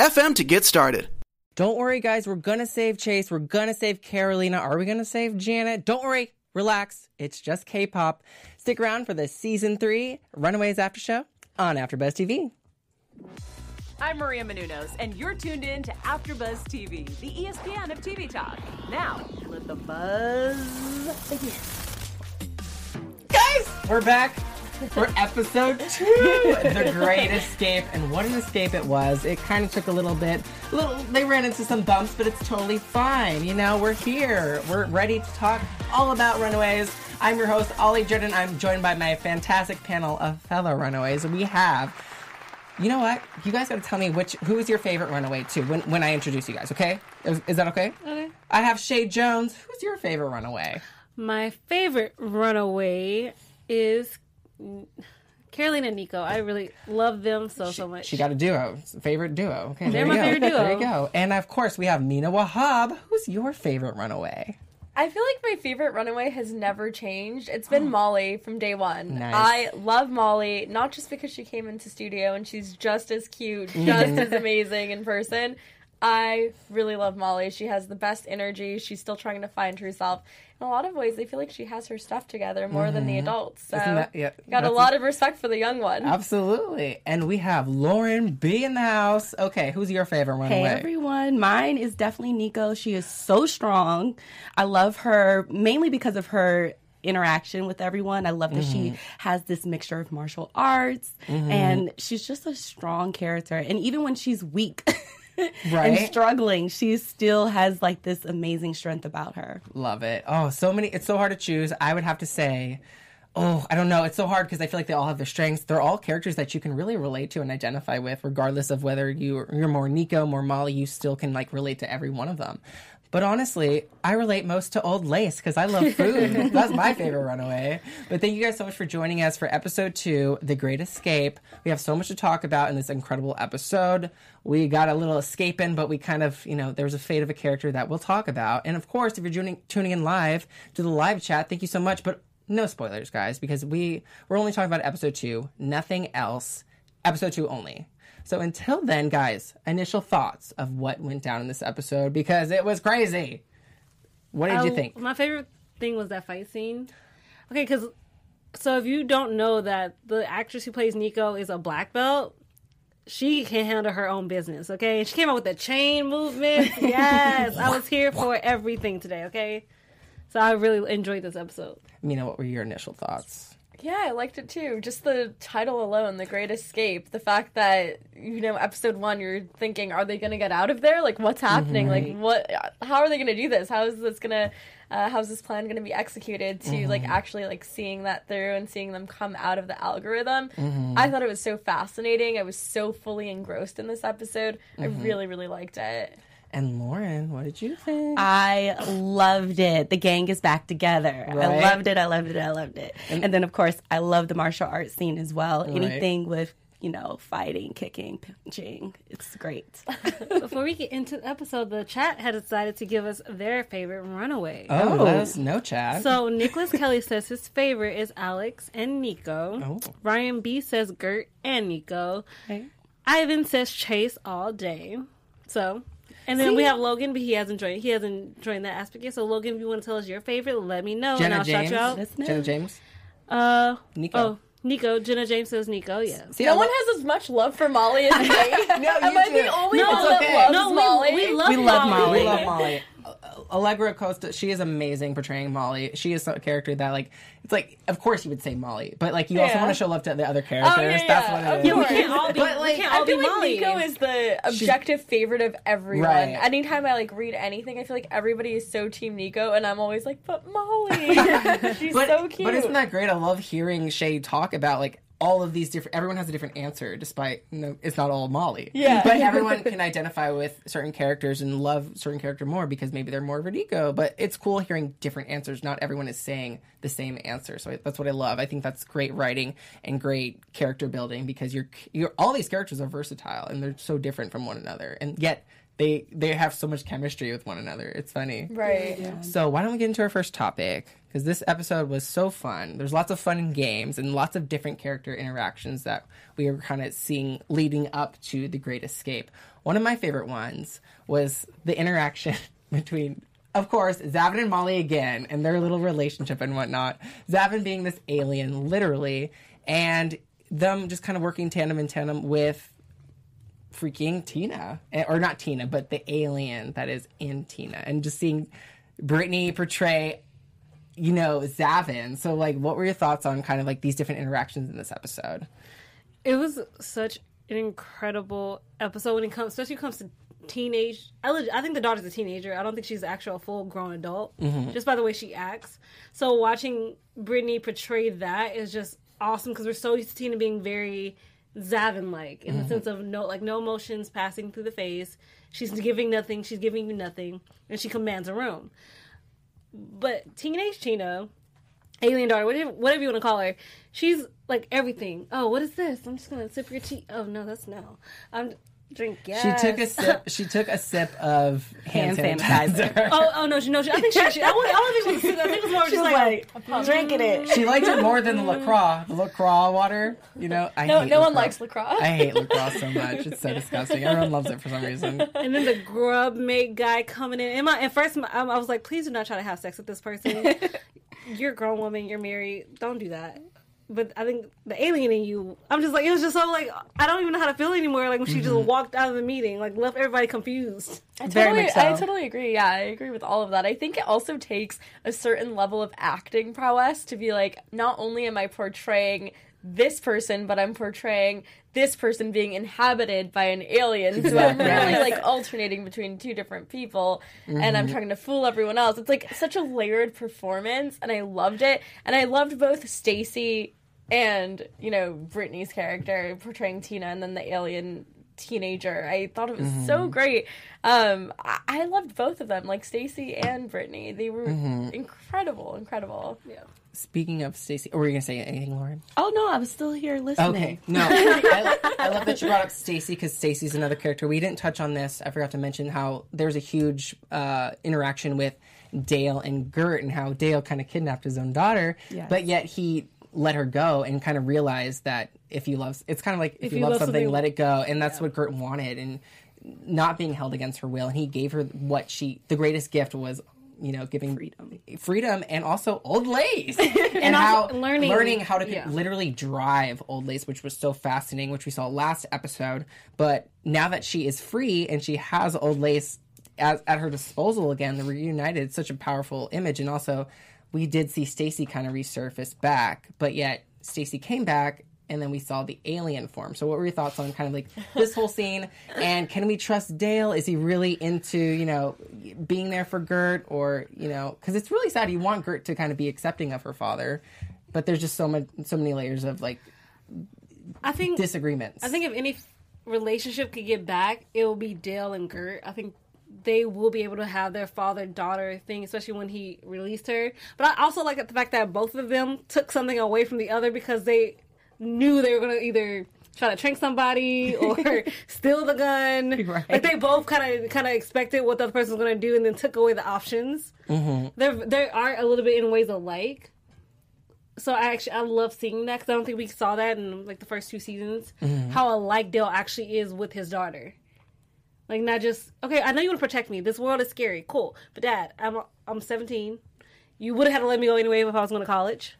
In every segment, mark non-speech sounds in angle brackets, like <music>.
FM to get started. Don't worry, guys. We're going to save Chase. We're going to save Karolina. Are we going to save Janet? Don't worry. Relax. It's just K pop. Stick around for the season three Runaways After Show on AfterBuzz TV. I'm Maria Menounos, and you're tuned in to AfterBuzz TV, the ESPN of TV talk. Now, let the buzz begin. Guys, we're back for episode two, The Great Escape. And what an escape it was. It kind of took a little bit, a little, they ran into some bumps, but it's totally fine. You know, we're here. We're ready to talk all about Runaways. I'm your host, Ollie Jordan. I'm joined by my fantastic panel of fellow Runaways. We have, you know what? You guys got to tell me which who is your favorite Runaway too when, when I introduce you guys, okay? Is, is that okay? Okay. I have Shay Jones. Who's your favorite Runaway? My favorite runaway is Caroline and Nico. I really love them so so much. She got a duo, favorite duo. Okay, They're there my you go. favorite duo. There you go. And of course, we have Nina Wahab. Who's your favorite runaway? I feel like my favorite runaway has never changed. It's been Molly from day one. Nice. I love Molly, not just because she came into studio and she's just as cute, Mm-hmm. just as amazing in person. I really love Molly. She has the best energy. She's still trying to find herself. In a lot of ways, I feel like she has her stuff together more than the adults. So, Mm-hmm. That- yeah, got a lot of respect for the young one. Absolutely. And we have Lauren B in the house. Okay, who's your favorite runaway? Hey everyone, mine is definitely Nico. She is so strong. I love her mainly because of her interaction with everyone. I love that Mm-hmm. she has this mixture of martial arts and she's just a strong character. And even when she's weak <laughs> Right. and struggling, she still has like this amazing strength about her. Love it. Oh, so many. It's so hard to choose. I would have to say, oh, I don't know. It's so hard because I feel like they all have their strengths. They're all characters that you can really relate to and identify with, regardless of whether you you're more Nico, more Molly. You still can like relate to every one of them. But honestly, I relate most to Old Lace because I love food. <laughs> That's my favorite runaway. But thank you guys so much for joining us for episode two, The Great Escape. We have so much to talk about in this incredible episode. We got a little escape in, but we kind of, you know, there was a fate of a character that we'll talk about. And of course, if you're tuning, tuning in live to the live chat, thank you so much. But no spoilers, guys, because we, we're only talking about episode two, nothing else. Episode two only. So until then, guys, initial thoughts of what went down in this episode because it was crazy. What did you oh, think? My favorite thing was that fight scene. Okay, because so if you don't know that the actress who plays Nico is a black belt, she can handle her own business. Okay, she came out with the chain movement. <laughs> Yes, I was here for everything today. Okay, so I really enjoyed this episode. Mina, what were your initial thoughts? Yeah, I liked it too. Just the title alone, The Great Escape. The fact that, you know, episode one, you're thinking, are they going to get out of there? Like, what's happening? Like, what, how are they going to do this? How is this going to, uh, how's this plan going to be executed to, mm-hmm. like, actually, like, seeing that through and seeing them come out of the algorithm? Mm-hmm. I thought it was so fascinating. I was so fully engrossed in this episode. I mm-hmm. really, really liked it. And Lauren, what did you think? I loved it. The gang is back together. Right. I loved it. I loved it. I loved it. And, then, of course, I love the martial arts scene as well. Anything with, you know, fighting, kicking, punching. It's great. <laughs> Before we get into the episode, the chat had decided to give us their favorite runaway. oh, oh. let us know, Chad. So Nicholas Kelly says his favorite is Alex and Nico. Oh. Ryan B says Gert and Nico. Okay. Ivan says Chase all day. So, and then we have Logan, but he hasn't joined. He hasn't joined that aspect yet. So Logan, if you want to tell us your favorite, let me know, and Jenna I'll James. shout you out. Let's. Jenna James. Uh, Nico. oh, Nico. Jenna James says Nico. Yes. See, No I one lo- has as much love for Molly as me. <laughs> No, Am you I do. the only No, one okay. that loves No, we, Molly? we love We love Molly. We love Molly. Allegra Acosta, she is amazing portraying Molly. She is a character that, like, it's like, of course you would say Molly, but like, you also want to show love to the other characters. Oh, yeah, That's yeah. what it Of is. Yeah, <laughs> we can't all be. But, like, we can't I all be feel like Molly. Nico is the objective favorite of everyone. Right. Anytime I like read anything, I feel like everybody is so Team Nico, and I'm always like, but Molly, <laughs> she's but, so cute. but isn't that great? I love hearing Shay talk about like all of these different everyone has a different answer despite you know, it's not all molly. Yeah. <laughs> but everyone <laughs> can identify with certain characters and love certain character more because maybe they're more of a Nico. but it's cool hearing different answers. Not everyone is saying the same answer. So that's what i love. I think that's great writing and great character building because you're you're all these characters are versatile and they're so different from one another. And yet they they have so much chemistry with one another it's funny Right. so why don't we get into our first topic? Because this episode was so fun. There's lots of fun in games and lots of different character interactions that we were kind of seeing leading up to the Great Escape. One of my favorite ones was the interaction <laughs> between, of course, Xavin and Molly again and their little relationship and whatnot. Xavin being this alien, literally, and them just kind of working tandem in tandem with freaking Tina, Eh, or not Tina, but the alien that is in Tina, and just seeing Brittany portray, you know, Xavin. So, like, what were your thoughts on kind of like these different interactions in this episode? It was such an incredible episode when it comes, especially when it comes to teenage. I, I think the daughter's a teenager. I don't think she's an actual full grown adult, just by the way she acts. So watching Brittany portray that is just awesome because we're so used to Tina being very Xavin like in the mm-hmm. sense of no like no emotions passing through the face. She's giving nothing. She's giving you nothing, and she commands a room. But teenage Tina, alien daughter, whatever, whatever you want to call her, she's like everything. Oh, what is this? I'm just gonna sip your tea. Oh no, that's no. I'm drink. Yes. She took a sip. She took a sip of hand, Hand sanitizer. sanitizer. Oh, oh no, she no. She, I think she. she I, wouldn't- I don't think it was. I think it was more She just like, like, drinking it. She liked it more than the LaCroix. The LaCroix water. You know, I No, hate no one likes LaCroix. I hate LaCroix so much. It's so disgusting. Everyone loves it for some reason. and then the grub mate guy coming in. And my at first my, I was like, please do not try to have sex with this person. <laughs> you're a grown woman. You're married. Don't do that. But I think the alien in you, I'm just like, it was just so like, I don't even know how to feel anymore. Like when she just mm-hmm. walked out of the meeting, like left everybody confused. I totally, so. I totally agree. Yeah, I agree with all of that. I think it also takes a certain level of acting prowess to be like, not only am I portraying this person, but I'm portraying this person being inhabited by an alien. So I'm really like <laughs> alternating between two different people, and I'm mm-hmm. trying to fool everyone else. It's like such a layered performance, and I loved it. And I loved both Stacey and you know Brittany's character portraying Tina, and then the alien teenager. I thought it was so great. Um, I-, I loved both of them, like Stacey and Brittany. They were incredible, incredible. Yeah. Speaking of Stacey, were you gonna say anything, Lauren? Oh no, I was still here listening. Okay, no, I, I love that you brought up Stacey because Stacey's another character. We didn't touch on this. I forgot to mention how there's a huge uh, interaction with Dale and Gert, and how Dale kind of kidnapped his own daughter, Yes. but yet he let her go and kind of realize that if you love, it's kind of like if, you, you love love something, something- let it go, and that's what Gert wanted, and not being held against her will, and he gave her what she the greatest gift was. You know, giving Freedom. freedom, and also old lace, <laughs> and how also learning- learning how to yeah. literally drive Old Lace, which was so fascinating, which we saw last episode. But now that she is free and she has Old Lace as, at her disposal again, the reunited, such a powerful image. And also, we did see Stacey kind of resurface back, but yet Stacey came back. And then we saw the alien form. So, what were your thoughts on kind of like this whole scene? And can we trust Dale? Is he really into you know being there for Gert, or you know, because it's really sad. You want Gert to kind of be accepting of her father, but there's just so much, so many layers of like I think disagreements. I think if any relationship could get back, it will be Dale and Gert. I think they will be able to have their father daughter thing, especially when he released her. But I also like the fact that both of them took something away from the other because they knew they were going to either try to trick somebody <laughs> or steal the gun. Right. Like they both kind of kind of expected what the other person was going to do and then took away the options. Mm-hmm. They're they are a little bit in ways alike. So I actually I love seeing that because I don't think we saw that in like the first two seasons. How alike Dale actually is with his daughter. Like not just okay. I know you want to protect me. This world is scary. Cool, but Dad, I'm I'm 17. You would have had to let me go anyway if I was going to college.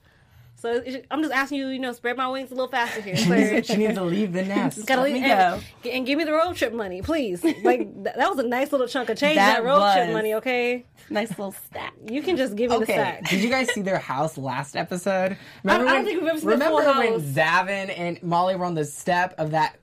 So I'm just asking you, you know, spread my wings a little faster here. she needs to leave the nest. <laughs> Gotta Let leave, me and, go. and give me the road trip money, please. Like <laughs> th- that was a nice little chunk of change. That, That road trip money, okay? Nice little stack. You can just give me the Okay, sack. did you guys see their house last episode? I don't think we've ever seen the remember when house. Xavin and Molly were on the step of that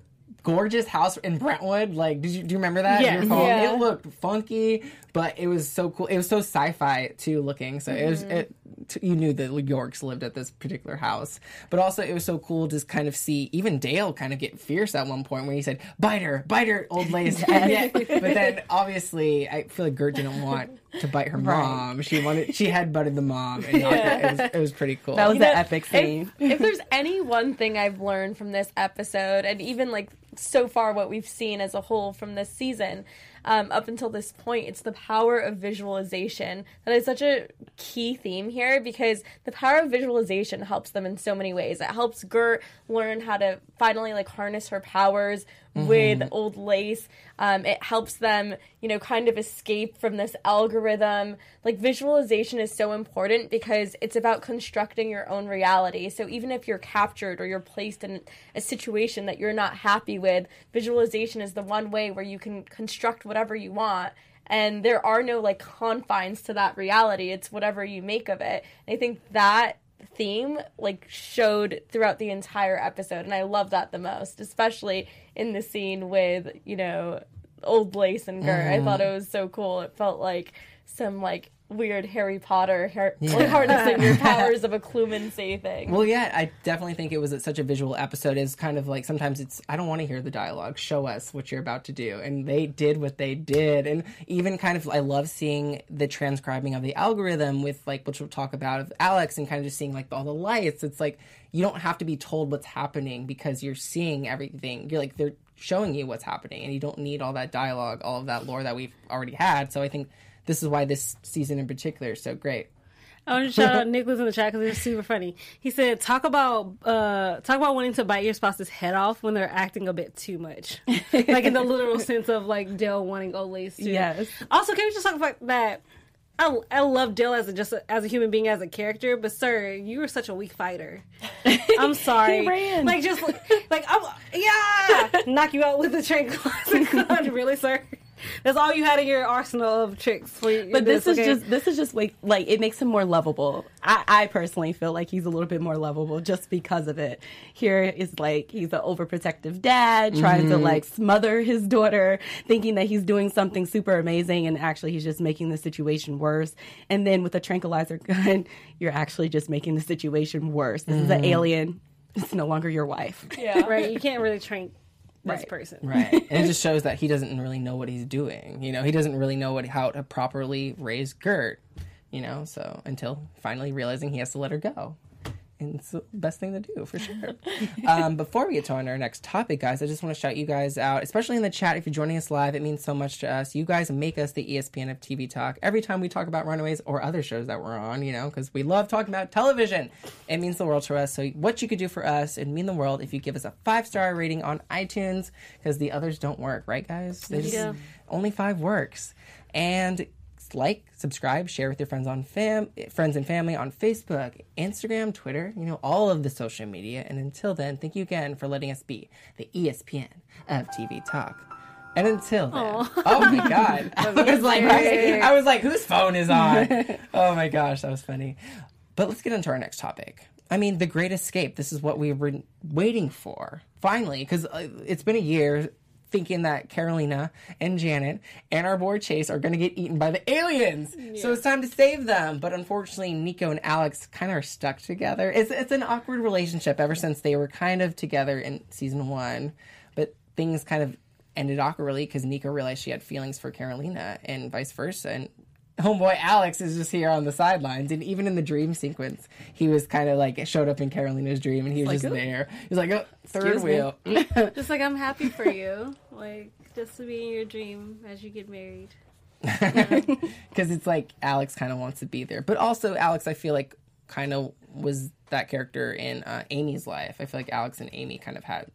gorgeous house in Brentwood? Like, did you do you remember that? Yes. Your? Yeah. It looked funky, but it was so cool. It was so sci-fi too looking. So it was Mm-hmm. it t- you knew the Yorkes lived at this particular house. But also, it was so cool to just kind of see even Dale kind of get fierce at one point where he said, "Bite her, bite her, old lace." <laughs> Yeah. <laughs> But then obviously, I feel like Gert didn't want to bite her mom. She wanted she had butted the mom, and knocked her- it, was, it was pretty cool. That was You know, epic scene. If, if there's any one thing I've learned from this episode, and even like so far what we've seen as a whole from this season, um, up until this point, it's the power of visualization. That is such a key theme here because the power of visualization helps them in so many ways. It helps Gert learn how to finally like harness her powers with old lace. Um, it helps them, you know, kind of escape from this algorithm. Like visualization is so important because it's about constructing your own reality. So even if you're captured or you're placed in a situation that you're not happy with, visualization is the one way where you can construct whatever you want. And there are no like confines to that reality. It's whatever you make of it. And I think that theme like showed throughout the entire episode and I love that the most, especially in the scene with, you know, old lace and Gert. I thought mm-hmm. it was so cool. It felt like some like weird Harry Potter har- like harnessing your <laughs> powers of Occlumency thing. Well, yeah, I definitely think it was such a visual episode. Is kind of like sometimes it's I don't want to hear the dialogue. Show us what you're about to do, and they did what they did, and even kind of I love seeing the transcribing of the algorithm with like which we'll talk about of Alex, and kind of just seeing like all the lights. It's like you don't have to be told what's happening because you're seeing everything. You're like they're showing you what's happening, and you don't need all that dialogue, all of that lore that we've already had. So I think this is why this season in particular is so great. I want to shout out Nicholas in the chat because it's super funny. He said, "Talk about uh, talk about wanting to bite your spouse's head off when they're acting a bit too much, <laughs> like in the literal sense of like Dale wanting old lace too." Yes. Also, can we just talk about that? I, I love Dale as a just a, as a human being as a character, but sir, you were such a weak fighter. <laughs> I'm sorry. Like just like I'm yeah, knock you out with a tranquilizer <laughs> really, sir? <laughs> That's all you had in your arsenal of tricks. For But this, is just this is just like like it makes him more lovable. I, I personally feel like he's a little bit more lovable just because of it. Here is like he's an overprotective dad trying to mm-hmm. like smother his daughter, thinking that he's doing something super amazing, and actually he's just making the situation worse. And then with a tranquilizer gun, <laughs> you're actually just making the situation worse. This is an mm-hmm. alien. It's no longer your wife. yeah. right. You can't really train this Right. person. Right. and it <laughs> just shows that he doesn't really know what he's doing. You know, he doesn't really know what how to properly raise Gert. You know, so until finally realizing he has to let her go. And it's the best thing to do for sure. <laughs> um, before we get to our next topic, guys, I just want to shout you guys out, especially in the chat. If you're joining us live, it means so much to us. You guys make us the ESPN of TV talk every time we talk about Runaways or other shows that we're on. You know, because we love talking about television. It means the world to us. So what you could do for us, it mean the world if you give us a five star rating on iTunes, because the others don't work, right, guys? They just, Yeah. only five works. And like, subscribe, share with your friends on fam, friends and family on Facebook, Instagram, Twitter, you know, all of the social media. And until then, thank you again for letting us be the ESPN of TV Talk. And until then, oh my god, <laughs> I was like, I was like, whose phone is on? <laughs> oh my gosh, that was funny. But let's get into our next topic. I mean, the Great Escape. This is what we've been waiting for finally, because uh, it's been a year thinking that Karolina and Janet and our boy Chase are going to get eaten by the aliens. So it's time to save them. But unfortunately, Nico and Alex kind of are stuck together. It's it's an awkward relationship ever since they were kind of together in season one, but things kind of ended awkwardly because Nico realized she had feelings for Karolina and vice versa. And homeboy Alex is just here on the sidelines. And even in the dream sequence, he was kind of like showed up in Karolina's dream and he was Like, just "Oh." there. He's like, oh, third Excuse wheel. <laughs> Just like I'm happy for you, like just to be in your dream as you get married. <laughs> because it's like Alex kind of wants to be there, but also Alex, I feel like kind of was that character in uh, Amy's life. I feel like Alex and Amy kind of had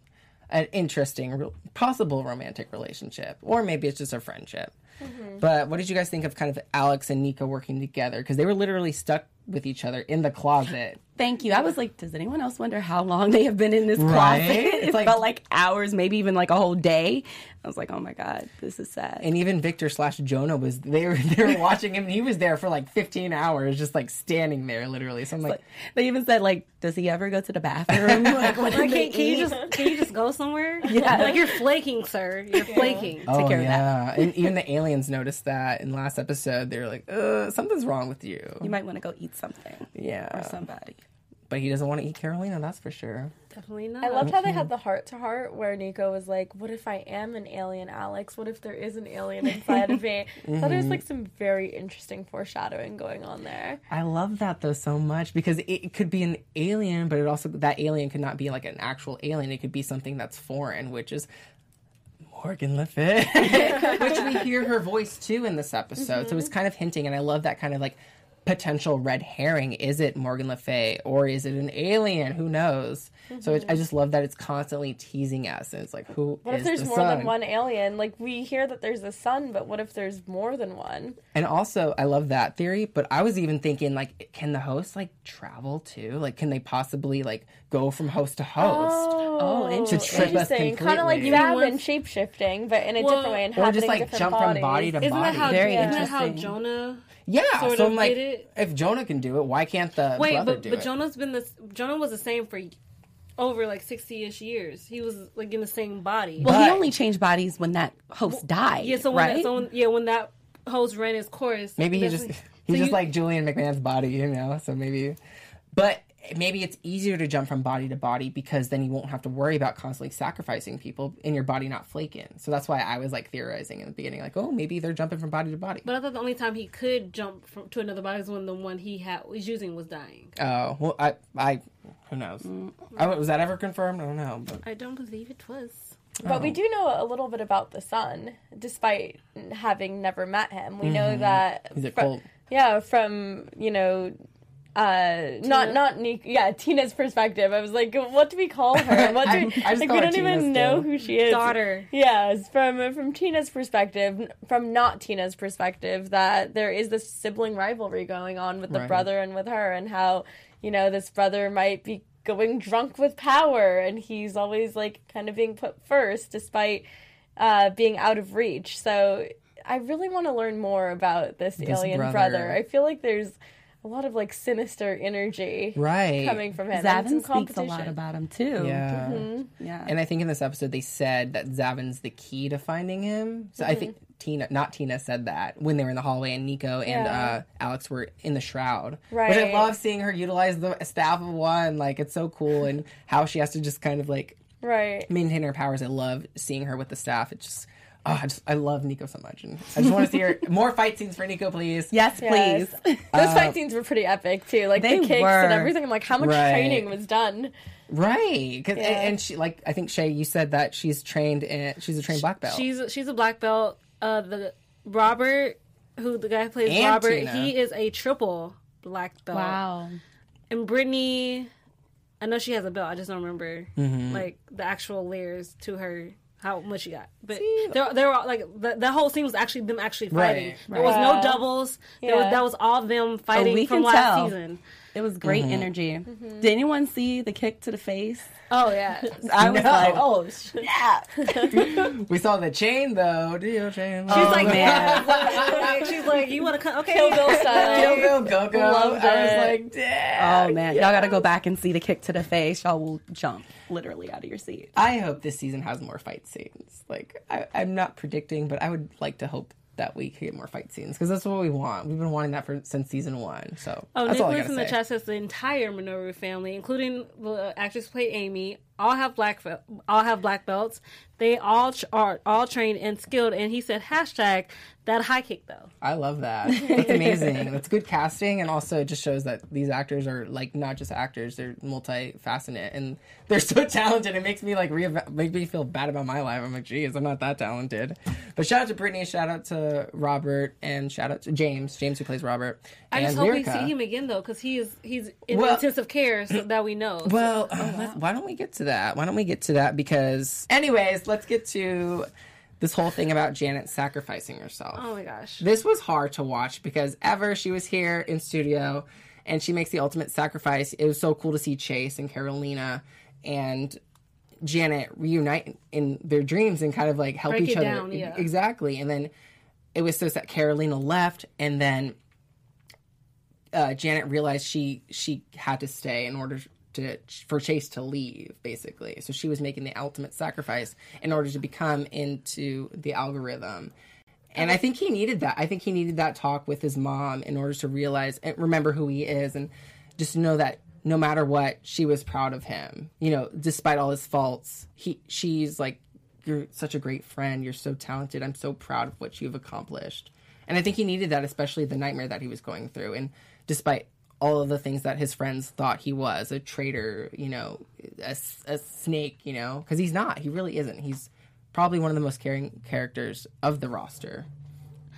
an interesting, re- possible romantic relationship, or maybe it's just a friendship. Mm-hmm. But what did you guys think of kind of Alex and Nika working together? Because they were literally stuck with each other in the closet. Thank you. I was like, does anyone else wonder how long they have been in this closet? <laughs> Right? It It's like- felt like hours, maybe even like a whole day. I was like, oh my god, this is sad. And even Victor slash Jonah was they were <laughs> they were watching him, and he was there for like 15 hours, just like standing there, literally. So I'm like, they even said like, does he ever go to the bathroom? <laughs> like, what Like, can, can you just can you just go somewhere? Yeah. like you're flaking, sir. You're flaking. oh care of that. yeah. and even the aliens noticed that in last episode. They were like, uh, something's wrong with you. You might want to go eat needs something Yeah. or somebody. But he doesn't want to eat Karolina, that's for sure. Definitely not. I loved how they had the heart to heart where Nico was like, What if I am an alien, Alex? What if there is an alien inside of me? <laughs> I thought there was mm-hmm. like some very interesting foreshadowing going on there. I love that though so much because it, it could be an alien, but it also that alien could not be like an actual alien. It could be something that's foreign, which is Morgan Le Fay, <laughs> which we hear her voice too in this episode. So it's mm-hmm. kind of hinting, and I love that kind of like potential red herring. Is it Morgan Le Fay or is it an alien? Who knows? So it, I just love that it's constantly teasing us, and it's like who What if there's the more sun? than one alien? Like we hear that there's a sun, but what if there's more than one? And also, I love that theory, but I was even thinking, like, can the host like travel too? Like, can they possibly like go from host to host? Oh, oh to interesting. trip Interesting. Kind of like completely. Gavin once- shape shifting, but in a Well, different way, and or inhabiting just like different jump bodies. from body to Isn't body. that how? Very isn't that how. Jonah? yeah, sort so of I'm like, did it? if Jonah can do it, why can't the Wait, brother but do but it? Jonah's been this. Jonah was the same for over like sixty ish years. He was like in the same body. Well, he only changed bodies when that host died. yeah, so when right? that, so when, yeah, when that host ran his course, maybe he just when- he's so just you- like Julian McMahon's body, you know. So maybe, but maybe it's easier to jump from body to body because then you won't have to worry about constantly sacrificing people and your body not flaking. So that's why I was like theorizing in the beginning, like, oh, maybe they're jumping from body to body. But I thought the only time he could jump from, to another body is when the one he had was using was dying. Oh well, I, I, who knows? Oh, was that ever confirmed? I don't know. But I don't believe it was. But we do know a little bit about the son, despite having never met him. We know that Mm-hmm. He's a fro- cult. yeah, from you know, uh, not not Nick, yeah, Tina's perspective. I was like, what do we call her? <laughs> What do I- we, I just like? We don't Tina even know who she is. Daughter. Yes, from from Tina's perspective, from not Tina's perspective, that there is this sibling rivalry going on with the Right. brother and with her, and how you know this brother might be going drunk with power, and he's always like kind of being put first, despite uh, being out of reach. So I really want to learn more about this, alien brother. brother. I feel like there's a lot of like sinister energy right, coming from him. Xavin speaks a lot about him too. yeah. yeah. And I think in this episode they said that Xavin's the key to finding him. So I think Tina, not Tina, said that when they were in the hallway and Nico and Yeah. uh, Alex were in the shroud. Right. Which I love seeing her utilize the staff of one. Like it's so cool and <laughs> how she has to just kind of like Right. maintain her powers. I love seeing her with the staff. It just. Oh, I just I love Nico so much, and I just want to see her <laughs> more fight scenes for Nico, please. yes, Yes. please. <laughs> Those fight scenes were pretty epic too. Like They the kicks were. and everything. I'm like, how much Right. training was done? Right, 'Cause- and, Yeah. and she like I think Shay, you said that she's trained in she's a trained black belt. She's she's a black belt. Uh, the Robert, who the guy who plays And Robert, Tina. he is a triple black belt. wow. And Brittany, I know she has a belt. I just don't remember Mm-hmm. like the actual layers to her. How much she got? But they're they're all, like the, that whole scene was actually them actually fighting. Right, There was no doubles. There was that was all them fighting we from can last tell. season. It was great mm-hmm. energy. Mm-hmm. Did anyone see the kick to the face? Oh yeah, <laughs> I was No. like, oh snap! <laughs> we saw the chain though. Do you chain? she's Oh, like, man. <laughs> she's like, you want to come? Okay, Kill Bill style. Kill Bill Coco. Loved I was like, damn. Oh man, y'all got to go back and see the kick to the face. Y'all will jump literally out of your seat. I hope this season has more fight scenes. Like I, I'm not predicting, but I would like to hope that we could get more fight scenes because that's what we want. We've been wanting that for since season one. So Oh, that's all I Nicholas in the chat says the entire Minoru family, including the actress who played Amy, all have black all have black belts. They all ch- are all trained and skilled. And he said hashtag that high kick though. I love that. That's amazing. That's good casting, and also it just shows that these actors are like not just actors; they're multifaceted and they're so talented. It makes me like re- make me feel bad about my life. I'm like, geez, I'm not that talented. But shout out to Brittany, shout out to Robert, and shout out to James, James who plays Robert, I and just hope we see him again though, because he is he's in Well- intensive care, so that we know. Well, uh, let- why don't we get to that? Why don't we get to that? Because, anyways, let's get to this whole thing about Janet sacrificing herself. oh my gosh, This was hard to watch because ever she was here in studio and she makes the ultimate sacrifice. It was so cool to see Chase and Karolina and Janet reunite in their dreams and kind of like help Break each other. down, yeah. Exactly. And then it was so that Karolina left and then uh, Janet realized she she had to stay in order to for Chase to leave, basically. So she was making the ultimate sacrifice in order to become into the algorithm. And I think he needed that. I think he needed that talk with his mom in order to realize and remember who he is and just know that no matter what, she was proud of him. You know, despite all his faults, he she's like you're such a great friend. You're so talented. I'm so proud of what you've accomplished. And I think he needed that, especially the nightmare that he was going through. And despite all of the things that his friends thought he was a traitor, you know, a, a snake, you know, because he's not. He really isn't. He's probably one of the most caring characters of the roster.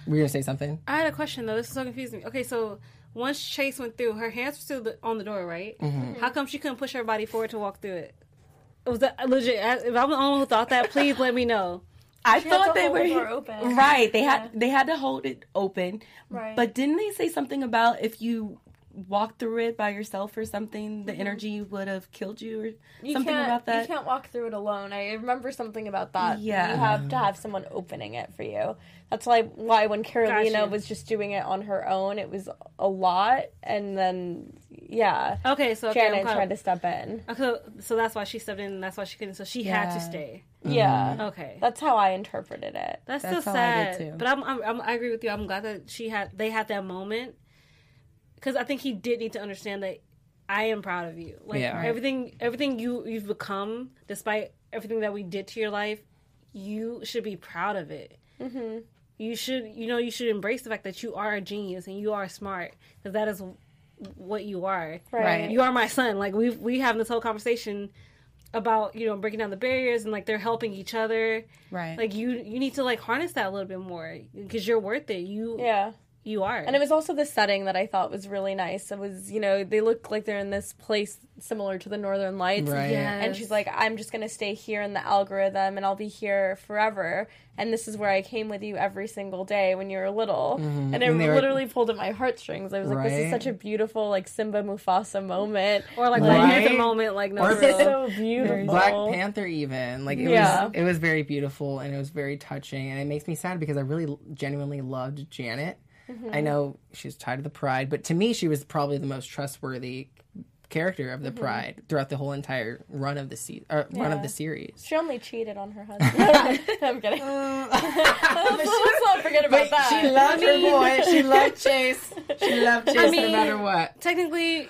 Were you gonna say something? I had a question though. This is so confusing. Okay, so once Chase went through, her hands were still the, on the door, right? Mm-hmm. How come she couldn't push her body forward to walk through it? It was that legit? If I'm the only one who thought that, please let me know. I had thought to they hold were the door open. <laughs> right. They had they had to hold it open. Right. But didn't they say something about if you walked through it by yourself or something, the mm-hmm. energy would have killed you or You something can't, about that? You can't walk through it alone. I remember something about that. Yeah. You have to have someone opening it for you. That's why why when Karolina Gotcha. was just doing it on her own, it was a lot, and then yeah, Okay, so okay, Janet I'm tried to step in. Okay, so that's why she stepped in, and that's why she couldn't. So she had to Yeah. stay. Yeah, mm-hmm. Okay, that's how I interpreted it. that's, That's still how I did, sad. too. But I'm, I'm, I'm, I agree with you. I'm glad that she had they had that moment because I think he did need to understand that I am proud of you. Like Yeah. Right. everything, everything you you've become, despite everything that we did to your life, you should be proud of it. Mm-hmm. You should, you know, you should embrace the fact that you are a genius and you are smart because that is what you are. Right. You are my son. Like we we having this whole conversation about you know breaking down the barriers and like they're helping each other. Right. Like you you need to like harness that a little bit more because you're worth it. You Yeah. You are. And it was also the setting that I thought was really nice. It was, you know, they look like they're in this place similar to the Northern Lights. Right. Yes. And she's like, I'm just going to stay here in the algorithm and I'll be here forever. And this is where I came with you every single day when you were little. Mm-hmm. And it And they were- literally pulled at my heartstrings. I was like, this is such a beautiful, like, Simba Mufasa moment. or like Right. Black Panther moment. Like no, Or for real. so beautiful. Black Panther even like it Yeah. was it was very beautiful and it was very touching and it makes me sad because I really genuinely loved Janet. I know she's tied to the Pride, but to me she was probably the most trustworthy character of the Pride throughout the whole entire run of the se- uh, run of the series. She only cheated on her <laughs> husband. <laughs> I'm kidding. <laughs> Let's not forget about that. She loved her boy. She loved Chase. She loved Chase no mean- matter what. technically.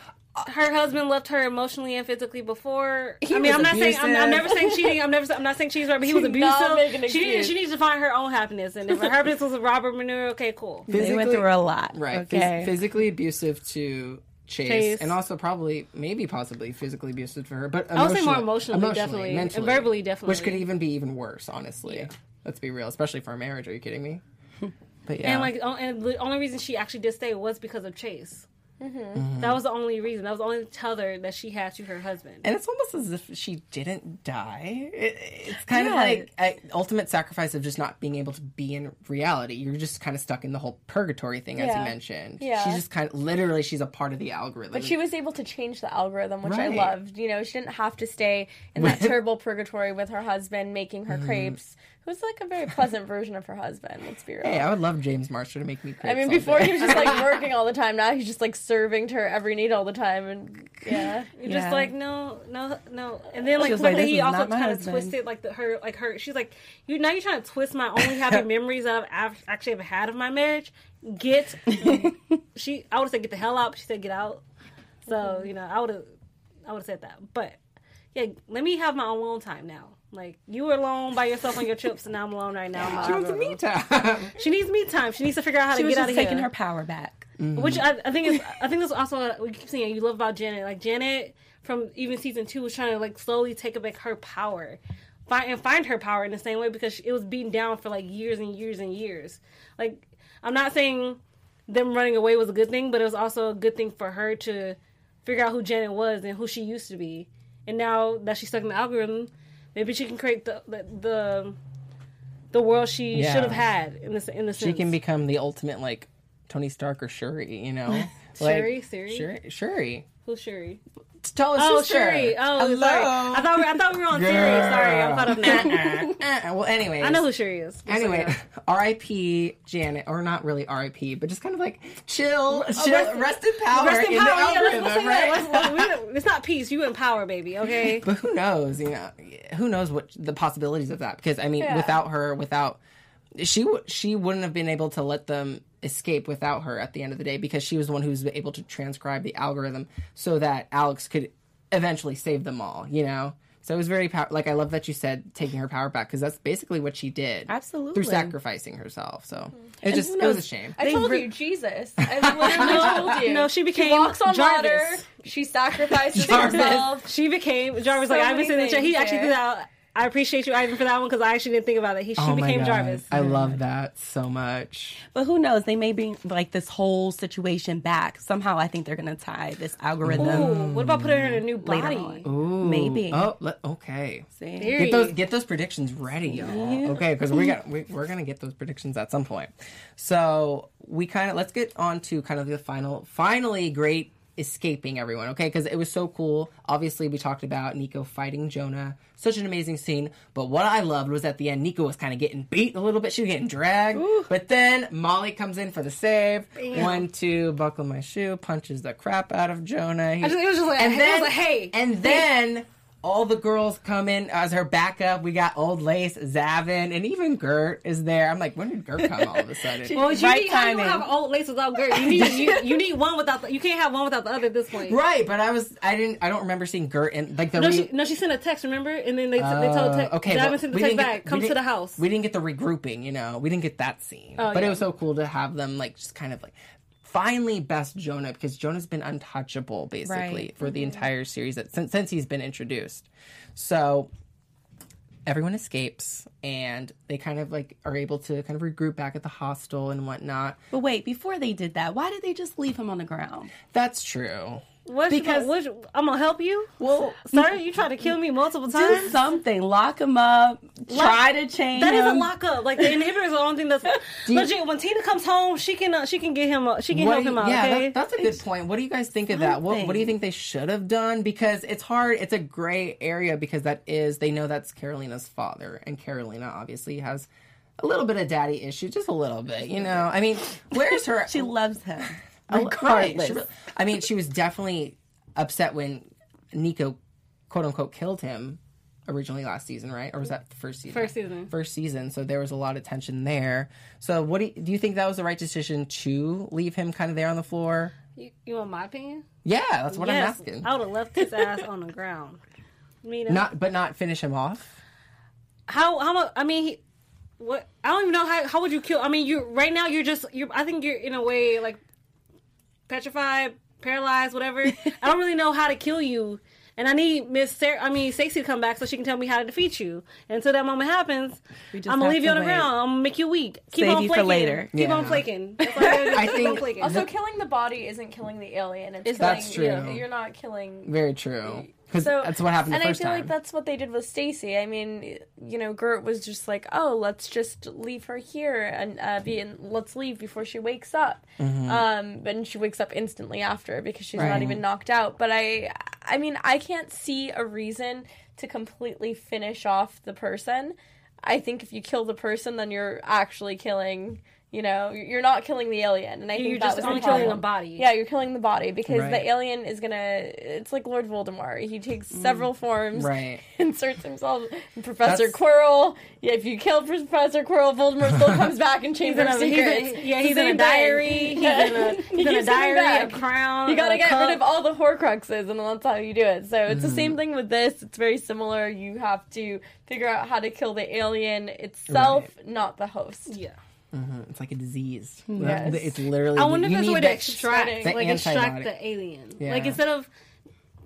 Her husband left her emotionally and physically before. I mean, was I'm not saying I'm, I'm never saying cheating. I'm never. I'm not saying she's right, but he was abusive. She needs, she needs to find her own happiness, and if her happiness was with Robert Minoru, okay, cool. they went through a lot. Right. Phys- physically abusive to Chase, Chase. and also probably, maybe possibly physically abusive for her, but I would say more emotionally- emotionally, definitely. And mentally, verbally, definitely. Which could even be even worse, honestly. Let's be real, especially for a marriage. Are you kidding me? <laughs> But yeah, And like, oh, and the only reason she actually did stay was because of Chase. Mm-hmm. Mm-hmm. That was the only reason. That was the only tether that she had to her husband. and it's almost as if she didn't die. It, it's kind of like a ultimate sacrifice of just not being able to be in reality. You're just kind of stuck in the whole purgatory thing, as you mentioned. Yeah. she's just kind of literally she's a part of the algorithm. But she was able to change the algorithm, which I loved. You know, she didn't have to stay in that <laughs> terrible purgatory with her husband making her mm. crepes, who's like a very pleasant version of her husband. Let's be real. Hey, I would love James Marsters to make me. I mean, before day. he was just like <laughs> working all the time. Now he's just like serving to her every need all the time, and yeah, You're Yeah. just like no, no, no, and then like was like, he also kind of twisted like the, her, like her. She's like, you now you're trying to twist my only happy <laughs> memories of I've actually ever had of my marriage. Get <laughs> she, I would have said get the hell out. But she said get out. So you know, I would have, I would have said that. But yeah, let me have my own alone time now. Like you were alone by yourself on your trips, and now I'm alone right now. She wants me time. <laughs> She needs me time. She needs to figure out how She to was get out just of taking her power back. Mm-hmm. Which I, I think is I think that's also what we keep saying you love about Janet. Like Janet from even season two was trying to like slowly take back her power, find and find her power in the same way because it was beaten down for like years and years and years. Like I'm not saying them running away was a good thing, but it was also a good thing for her to figure out who Janet was and who she used to be. And now that she's stuck in the algorithm, maybe she can create the the the, the world she Yeah. should have had in this in the sense. she can become the ultimate like Tony Stark or Shuri, you know? <laughs> Like, Shuri? Shuri? Shuri. Who's Shuri? Tell us Oh, sister. Shuri. Oh, Hello. sorry. I thought we, I thought we were on Siri. Sorry, I'm caught up now. Uh, well, anyways. I know who Shuri is. Just Anyway. R.I.P. Janet, or not really R.I.P., but just kind of like chill, chill, rest- rest, in power Rest in in power. the Yeah, let's, let's right? that. Let's- we- it's not peace. You in power, baby. Okay. <laughs> But who knows? You know, who knows what the possibilities of that? Because I mean, Yeah. without her, without she she wouldn't have been able to let them escape without her at the end of the day because she was the one who was able to transcribe the algorithm so that Alex could eventually save them all. You know. So it was very pow- like I love that you said taking her power back because that's basically what she did. Absolutely. through sacrificing herself. So it just it was a shame. I told re- you, Jesus. <laughs> I literally told you. no, she became walks on Jarvis. water. She sacrifices <laughs> herself. She became Jarvis. So like I've been many in the chair. He things actually threw that. I appreciate you, Ivan, for that one because I actually didn't think about it. He she Oh became God. Jarvis. I oh love that so much. But who knows? They may bring like this whole situation back. Somehow I think they're gonna tie this algorithm Ooh, what about putting her in a new later body? on. Ooh. Maybe. Oh, let, okay. See? Get those get those predictions ready, y'all. Okay, because we got we, we're gonna get those predictions at some point. So we kind of let's get on to kind of the final, finally great escaping everyone. Okay, because it was so cool. Obviously, we talked about Nico fighting Jonah, such an amazing scene. But what I loved was at the end, Nico was kind of getting beat a little bit. She was getting dragged, but then Molly comes in for the save. One, two, buckle my shoe, punches the crap out of Jonah. He- just- it was just like- and then, was like, hey, and then all the girls come in as her backup. We got Old Lace, Zavin, and even Gert is there. I'm like, when did Gert come all of a sudden? <laughs> Well, you Right need, how you have old lace without Gert. You need you, you need one without the, you can't have one without the other at this point. right, but I was I didn't I don't remember seeing Gert in like the No, re- she no, she sent a text. Remember, and then they they told Uh, te- okay, Javin but sent the text didn't get- back. we Come to the house. We didn't get the regrouping, you know. We didn't get that scene, Oh, but it was so cool to have them like just kind of like finally best Jonah because Jonah's been untouchable basically Right. for the mm-hmm. entire series that, since since he's been introduced. So everyone escapes and they kind of like are able to kind of regroup back at the hostel and whatnot. But wait, before they did that, why did they just leave him on the ground? That's true. What's because- because what's, I'm gonna help you. Well, Sir, you tried to kill me multiple times. do times. something. Lock him up. try to change That is him. a lockup. Like the inhibitor is the only thing that's <laughs> legit. When Tina comes home, she can uh, she can get him. Uh, she can help do him out. yeah, okay, that- that's a good point. What do you guys think of that? What, what do you think they should have done? Because it's hard. It's a gray area because that is they know that's Karolina's father, and Karolina obviously has a little bit of daddy issue, just a little bit. You know, I mean, where's her? <laughs> She loves him. Regardless. she really- I mean, she was definitely upset when Nico, quote unquote, killed him originally last season, right? Or was that the first season? First season. First season. So there was a lot of tension there. So what do you, do you think that was the right decision to leave him kind of there on the floor? you, you want my opinion? Yeah, that's what yes, I'm asking. I would have left his ass on the ground. <laughs> I mean, Not, but not finish him off. How how much? I mean, he, what? I don't even know how. How would you kill? I mean, you right now you're just you're. I think you're in a way like petrified, paralyzed, whatever. <laughs> I don't really know how to kill you. And I need Miss Sarah, I mean Stacey to come back so she can tell me how to defeat you. And until that moment happens, I'm gonna have leave you to on the ground. I'm gonna make you weak. Keep Save on you for flaking. later. Keep on flaking. <laughs> That's all I. I Keep think- flaking. Also, killing the body isn't killing the alien. It's, It's- killing, That's true. yeah, you're not killing. Very true. Because So that's what happened the and I feel time. like that's what they did with Stacey. I mean, you know, Gert was just like, "Oh, let's just leave her here and uh, be in, let's leave before she wakes up." Um, and she wakes up instantly after because she's Right. not even knocked out. But I, I mean, I can't see a reason to completely finish off the person. I think if you kill the person, then you're actually killing. You know, you're not killing the alien, and I think You're that just was only the killing the body. Yeah, you're killing the body because Right. the alien is gonna. It's like Lord Voldemort. He takes several forms, Right. <laughs> inserts himself. in Professor That's- Quirrell. Yeah, if you kill Professor Quirrell, Voldemort still <laughs> comes back and He's Chamber in of a, he's in, yeah, he's in a diary. thing. <laughs> He's in a, he's He in a diary, a crown. You gotta a get cup. rid of all the Horcruxes, and that's how you do it. So it's Mm-hmm. the same thing with this. It's very similar. You have to figure out how to kill the alien itself, not the host. Yeah. Mhm. It's like a disease. Yes. It's literally. I wonder if you there's a way to extract, the like extract the alien. Yeah. Like instead of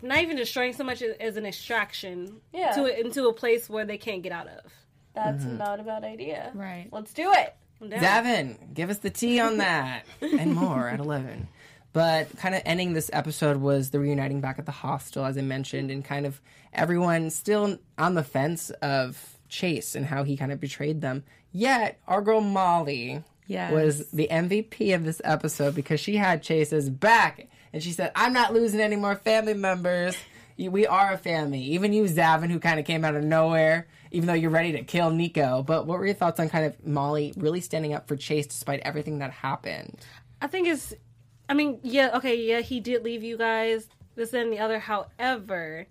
not even destroying so much as, as an extraction Yeah. to it into a place where they can't get out of. That's Mm-hmm. not a bad idea. Right. Let's do it. I'm. Davin, give us the tea on that <laughs> and more at 11. But kind of ending this episode was the reuniting back at the hostel, as I mentioned, and kind of everyone still on the fence of Chase and how he kind of betrayed them. Yet, our girl Molly Yes. was the MVP of this episode because she had Chase's back. And she said, I'm not losing any more family members. We are a family. Even you, Xavin, who kind of came out of nowhere, even though you're ready to kill Nico. But what were your thoughts on kind of Molly really standing up for Chase despite everything that happened? I think it's. I mean, yeah, okay, yeah, he did leave you guys. This and the other. However,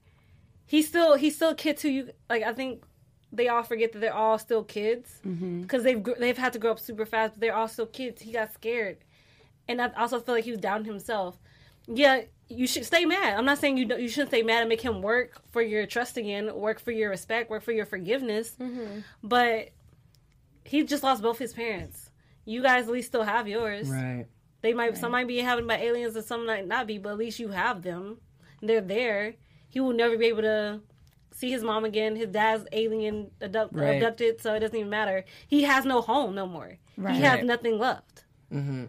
he still he still kid to you. Like I think they all forget that they're all still kids mm-hmm. because they've gr- they've had to grow up super fast, but they're all still kids. He got scared, and I also feel like he was down himself. Yeah, you should stay mad. I'm not saying you don't, you shouldn't stay mad and make him work for your trust again, work for your respect, work for your forgiveness. Mm-hmm. But he just lost both his parents. You guys at least still have yours. Right. They might some might be having by aliens and some might not be, but at least you have them. They're there. He will never be able to see his mom again. His dad's alien abduct, Right. abducted, so it doesn't even matter. He has no home no more. He has nothing left. Mm-hmm.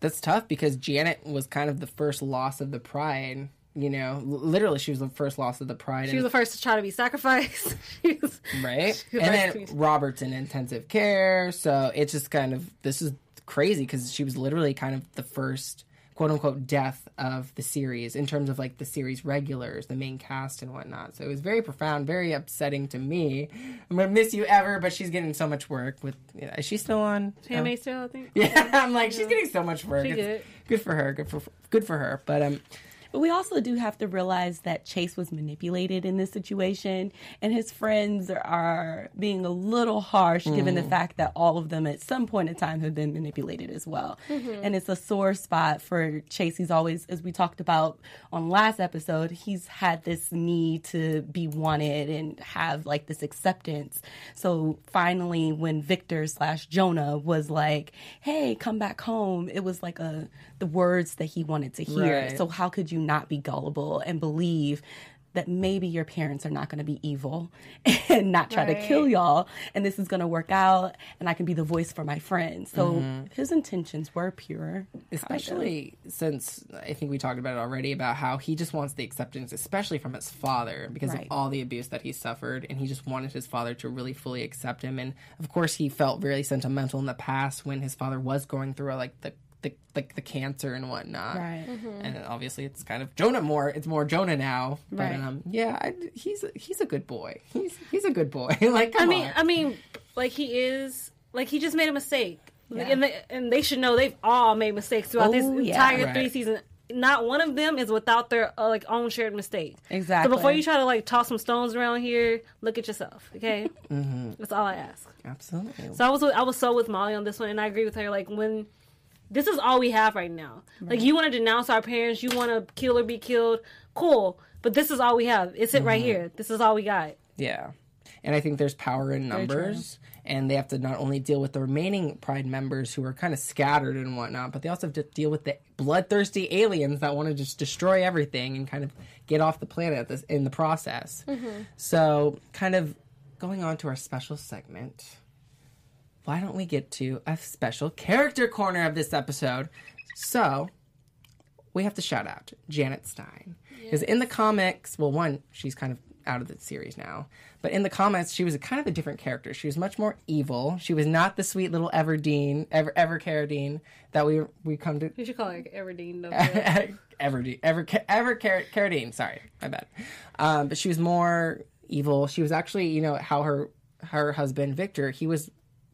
That's tough because Janet was kind of the first loss of the pride. You know, L- literally, she was the first loss of the pride. She was the first to try to be sacrificed. <laughs> Was- right? And then be- Robert's in intensive care, so it's just kind of this is crazy because she was literally kind of the first quote unquote death of the series in terms of like the series regulars, the main cast and whatnot. So it was very profound, very upsetting to me. I'm gonna miss you ever, but she's getting so much work with. Is she still on? Handmaid's still, I think. <laughs> Yeah, I'm like she's getting so much work. She It's good. good for her. Good for good for her. But um, But we also do have to realize that Chase was manipulated in this situation, and his friends are being a little harsh given the mm. fact that all of them at some point in time have been manipulated as well. Mm-hmm. And it's a sore spot for Chase. He's always, as we talked about on last episode, he's had this need to be wanted and have like this acceptance. So finally, when Victor slash Jonah was like, "Hey, come back home," it was like a the words that he wanted to hear. Right. So how could you not be gullible and believe that maybe your parents are not going to be evil <laughs> and not try to kill y'all and this is going to work out and I can be the voice for my friends. So mm-hmm. his intentions were pure. especially since I think we talked about it already about how he just wants the acceptance, especially from his father, because Right. of all the abuse that he suffered, and he just wanted his father to really fully accept him. And of course, he felt very sentimental in the past when his father was going through like the. The, like the cancer and whatnot, Right. And obviously, it's kind of Jonah more. It's more Jonah now, but Right. um, yeah, I, he's a, he's a good boy. He's he's a good boy. <laughs> like, I mean, on. I mean, like he is, like he just made a mistake, and they, and they should know they've all made mistakes throughout this Oh, yeah. entire three season. Not one of them is without their uh, like own shared mistake. Exactly. So before you try to like toss some stones around here, look at yourself. Okay, Mm-hmm. that's all I ask. Absolutely. So I was I was so with Molly on this one, and I agree with her. Like when this is all we have right now. Like you want to denounce our parents, you want to kill or be killed. Cool, but this is all we have. It's it right Mm-hmm. here. This is all we got. Yeah. And I think there's power in numbers. And they have to not only deal with the remaining Pride members who are kind of scattered and whatnot, but they also have to deal with the bloodthirsty aliens that want to just destroy everything and kind of get off the planet this, in the process. So, kind of going on to our special segment, why don't we get to a special character corner of this episode? So, we have to shout out Janet Stein. Because in the comics, well, one, she's kind of out of the series now, but in the comics, she was a kind of a different character. She was much more evil. She was not the sweet little Everdeen, Ever Ever Carradine that we we come to. You should call her Everdeen. <laughs> Everdeen, Ever Ever Car- Carradine. Sorry, my bad. Um, but she was more evil. She was actually, you know, how her her husband Victor, he was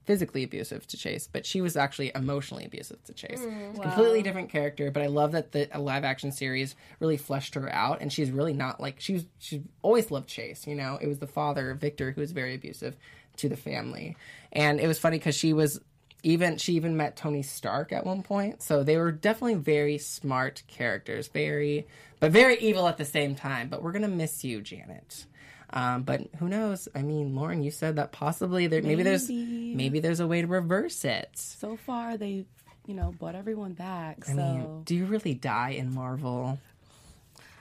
physically abusive to Chase, but she was actually emotionally abusive to Chase. Mm, completely different character, but I love that the live action series really fleshed her out, and she's really not like she. She always loved Chase. You know, it was the father Victor who was very abusive to the family, and it was funny because she was even she even met Tony Stark at one point. So they were definitely very smart characters, very but very evil at the same time. But we're gonna miss you, Janet. Um, but who knows? I mean, Lauren, you said that possibly there maybe, there's Maybe. maybe there's a way to reverse it. So far, they've you know brought everyone back. So mean, do you really die in Marvel?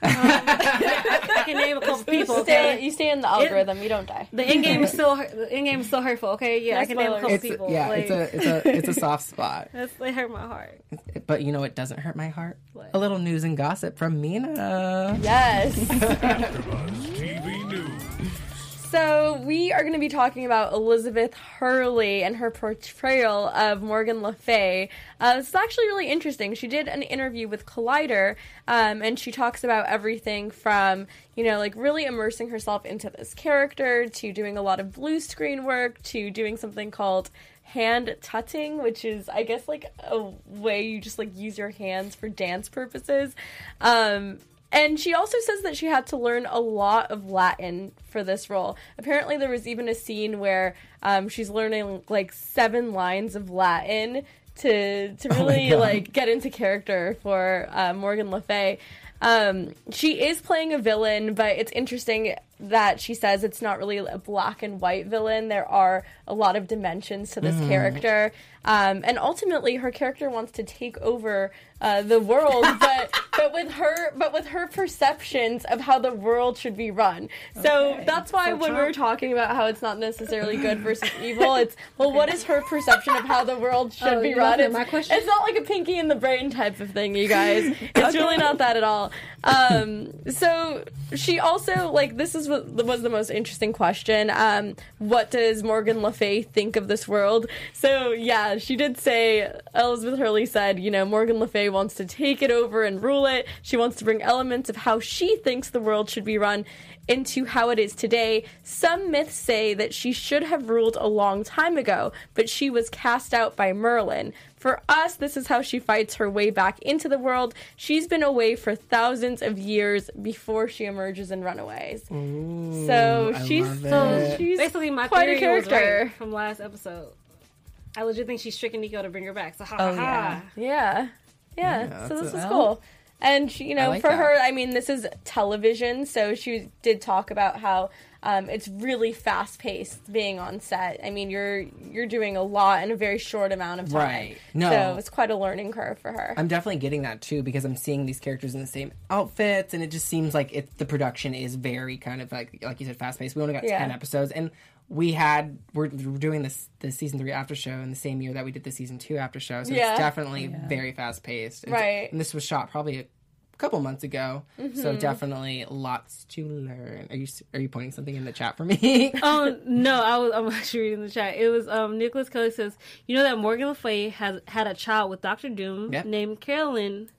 <laughs> I can name a couple people. Stay, Okay, you stay in the algorithm. you don't die. the end game is still hurt- the end game is still hurtful. Okay, yeah, No I can name a couple. It's people. yeah, like, it's a it's a it's a soft <laughs> spot. that's, they hurt my heart. But you know what doesn't hurt my heart? What? A little news and gossip from Mina. Yes. <laughs> So we are going to be talking about Elizabeth Hurley and her portrayal of Morgan Le Fay. Uh, this is actually really interesting. She did an interview with Collider, um, and she talks about everything from you know like really immersing herself into this character to doing a lot of blue screen work to doing something called hand tutting, which is I guess like a way you just like use your hands for dance purposes. Um, and she also says that she had to learn a lot of Latin for this role. Apparently, there was even a scene where um, she's learning like seven lines of Latin to to really God. like get into character for uh, Morgan Le Fay. Um, she is playing a villain, but it's interesting that she says it's not really a black and white villain. There are a lot of dimensions to this character, um, and ultimately, her character wants to take over uh, the world, <laughs> but but with her but with her perceptions of how the world should be run. So that's why when we're talking about how it's not necessarily good versus evil, it's well, what is her perception of how the world should Oh, be run? It's, my question? it's not like a pinky in the brain type of thing, you guys. <laughs> It's really not that at all. Um, so she also like this is what was the most interesting question. Um, what does Morgan Le Fay think of this world? So yeah, she did say Elizabeth Hurley said, you know, Morgan Le Fay wants to take it over and rule it. She wants to bring elements of how she thinks the world should be run into how it is today. Some myths say that she should have ruled a long time ago, but she was cast out by Merlin. For us, this is how she fights her way back into the world. She's been away for thousands of years before she emerges in Runaways. so I she's so she's Basically, my quite a theory was character. right from last episode. I legit think she's tricking Nico to bring her back. So ha Oh, ha ha. Oh, yeah. Yeah. Yeah, so this a- is cool. And she, you know, like for that. her, I mean, this is television, so she did talk about how um, it's really fast paced being on set. I mean, you're you're doing a lot in a very short amount of time. Right. No. So it's quite a learning curve for her. I'm definitely getting that too because I'm seeing these characters in the same outfits, and it just seems like it. The production is very kind of like like you said, fast paced. We only got Yeah. ten episodes, and we had we're, we're doing this the season three after show in the same year that we did the season two after show. So Yeah. it's definitely very fast paced, Right. And this was shot probably a couple months ago, so Mm-hmm. definitely lots to learn. Are you are you pointing something in the chat for me? Oh <laughs> <laughs> no, I was I'm actually reading the chat. It was um Nicholas Kelly says, you know that Morgan Le Fay has had a child with Doctor Doom Yep. named Carolyn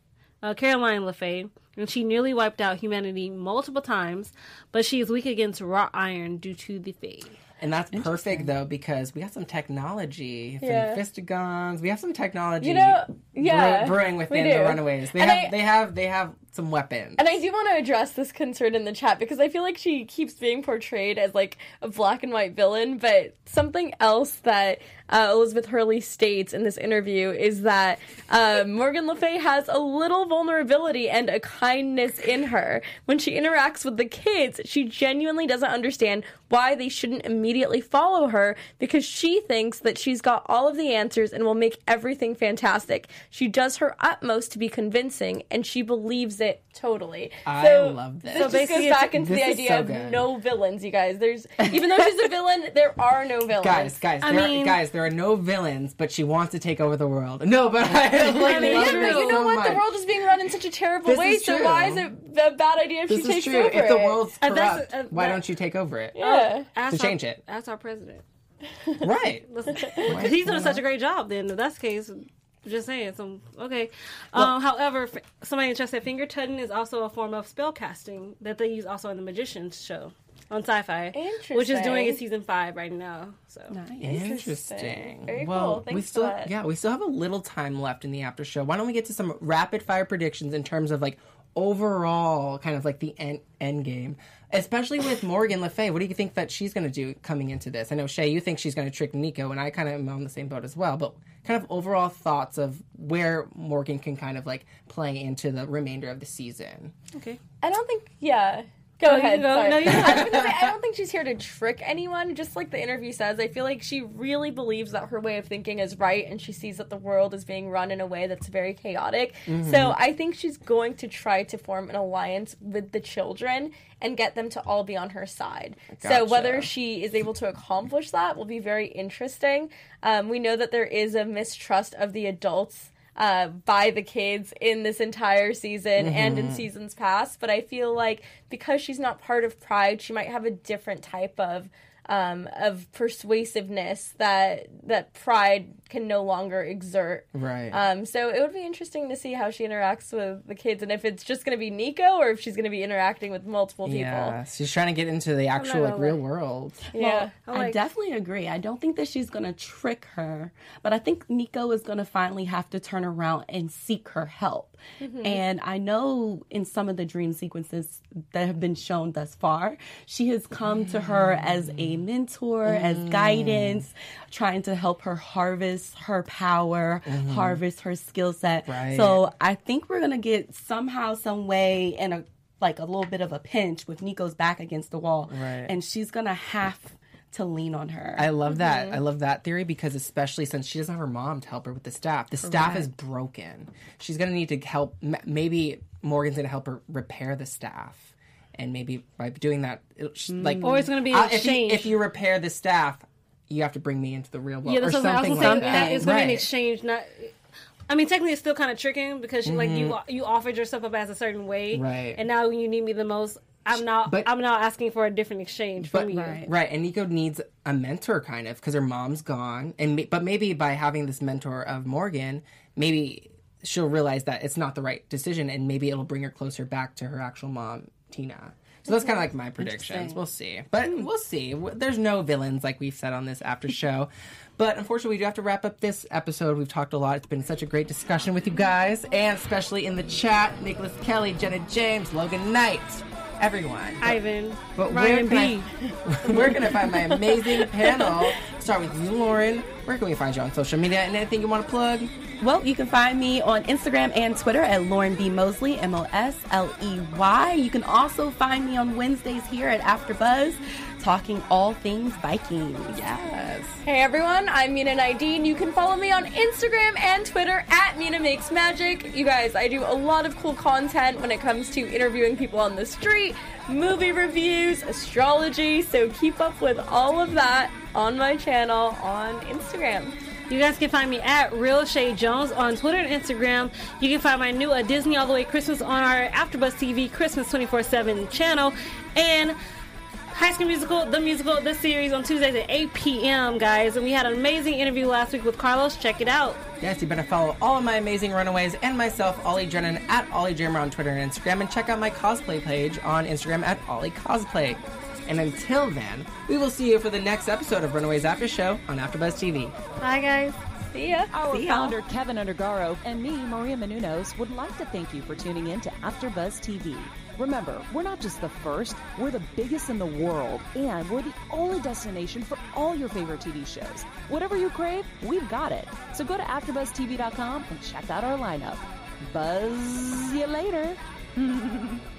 uh, Caroline Le Fay, and she nearly wiped out humanity multiple times, but she is weak against wrought iron due to the Fae. And that's perfect though because we got some technology, some Yeah. fistigons. We have some technology. You know, yeah, brew- brewing within the Runaways. They And have I- they have they have some weapons. And I do want to address this concern in the chat because I feel like she keeps being portrayed as like a black and white villain. But something else that uh, Elizabeth Hurley states in this interview is that uh, Morgan Le Fay has a little vulnerability and a kindness in her. When she interacts with the kids, she genuinely doesn't understand why they shouldn't immediately follow her because she thinks that she's got all of the answers and will make everything fantastic. She does her utmost to be convincing and she believes it totally. I so, love this. This just basically goes back into the idea so of good. no villains, you guys. There's even though she's a villain, <laughs> there are no villains. guys, guys, I there mean- are, guys, there are no villains, but she wants to take over the world. No, but I <laughs> like, mean, love Yeah, her but you know so what? much. The world is being run in such a terrible This way. So true. why is it a bad idea if This she is takes true. over If the it? world's And that's- corrupt, uh, why that- don't you take over it? yeah. Ask To our- change it. Ask our president. <laughs> Right. Because he's doing such a great job. Then, in that the case, just saying. So okay. um, however, f- somebody just said finger tutting is also a form of spell casting that they use also in the Magicians show on Syfy, which is doing a season five right now. So nice. Interesting. Very well, cool. we Thanks still for that. yeah, we still have a little time left in the after show. Why don't we get to some rapid fire predictions in terms of like overall kind of like the end end game, especially with Morgan Le Fay. What do you think that she's going to do coming into this? I know Shay, you think she's going to trick Nico, and I kind of am on the same boat as well. But kind of overall thoughts of where Morgan can kind of like play into the remainder of the season. okay. I don't think. Yeah. Go you ahead. go. No, you I, can was gonna say, I <laughs> don't think she's here to trick anyone. Just like the interview says, I feel like she really believes that her way of thinking is right, and she sees that the world is being run in a way that's very chaotic. So I think she's going to try to form an alliance with the children and get them to all be on her side. So whether she is able to accomplish that will be very interesting. Um, we know that there is a mistrust of the adults uh, by the kids in this entire season and Mm-hmm. in seasons past. But I feel like because she's not part of Pride, she might have a different type of um, of persuasiveness that that Pride can no longer exert. Right. Um, so it would be interesting to see how she interacts with the kids, and if it's just going to be Nico, or if she's going to be interacting with multiple people. yeah, she's trying to get into the actual like real world. Yeah. I'm I definitely agree. I don't think that she's going to trick her, but I think Nico is going to finally have to turn around and seek her help. And I know in some of the dream sequences that have been shown thus far, she has come to her as a mentor, as mm. guidance, trying to help her harvest her power, mm-hmm. harvest her skill set. Right. So I think we're going to get somehow, some way, and a like a little bit of a pinch with Nico's back against the wall, Right. and she's gonna have to lean on her. I love that. Mm-hmm. I love that theory because especially since she doesn't have her mom to help her with the staff, the staff is broken. She's gonna need to help. Maybe Morgan's gonna help her repair the staff, and maybe by doing that, it'll, like, Or it's gonna be an uh, if you, exchange. if you repair the staff, you have to bring me into the real world Yeah, or that's what I something like say. that. It's gonna be an exchange, not. I mean, technically, it's still kind of tricking because you like you you offered yourself up as a certain way, Mm-hmm. Right. And now when you need me the most, I'm not. But- I'm not asking for a different exchange But from you. Right. right, and Nico needs a mentor, kind of, because her mom's gone, and but maybe by having this mentor of Morgan, maybe she'll realize that it's not the right decision, and maybe it'll bring her closer back to her actual mom, Tina. So that's kind of like my predictions. We'll see, but we'll see. There's no villains like we've said on this after <laughs> show, but unfortunately, we do have to wrap up this episode. We've talked a lot. It's been such a great discussion with you guys, and especially in the chat, Nicholas Kelly, Jenna James, Logan Knight, everyone. Ivan, But Ryan where B. I, <laughs> where can I find my amazing panel? Start with you, Lauren. Where can we find you on social media and anything you want to plug? Well, you can find me on Instagram and Twitter at Lauren B Mosley, M O S L E Y. You can also find me on Wednesdays here at AfterBuzz, talking all things Vikings. Yes. Hey everyone, I'm Mina Nidine. You can follow me on Instagram and Twitter at Mina Makes Magic. You guys, I do a lot of cool content when it comes to interviewing people on the street, movie reviews, astrology, so keep up with all of that on my channel on Instagram. You guys can find me at Real Shay Jones on Twitter and Instagram. You can find my new A Disney All the Way Christmas on our AfterBuzz TV Christmas 24/7 channel and High School Musical, the musical, the series on Tuesdays at 8 p.m. Guys, and we had an amazing interview last week with Carlos. Check it out. Yes, you better follow all of my amazing runaways and myself, Ollie Drennan, at Ollie on Twitter and Instagram, and check out my cosplay page on Instagram at Ollie Cosplay. And until then, we will see you for the next episode of Runaways After Show on AfterBuzz TV. Bye, guys. See ya. Our See ya. founder, Kevin Undergaro, and me, Maria Menounos, would like to thank you for tuning in to AfterBuzz TV. Remember, we're not just the first, we're the biggest in the world, and we're the only destination for all your favorite TV shows. Whatever you crave, we've got it. So go to AfterBuzzTV.com and check out our lineup. Buzz you later. <laughs>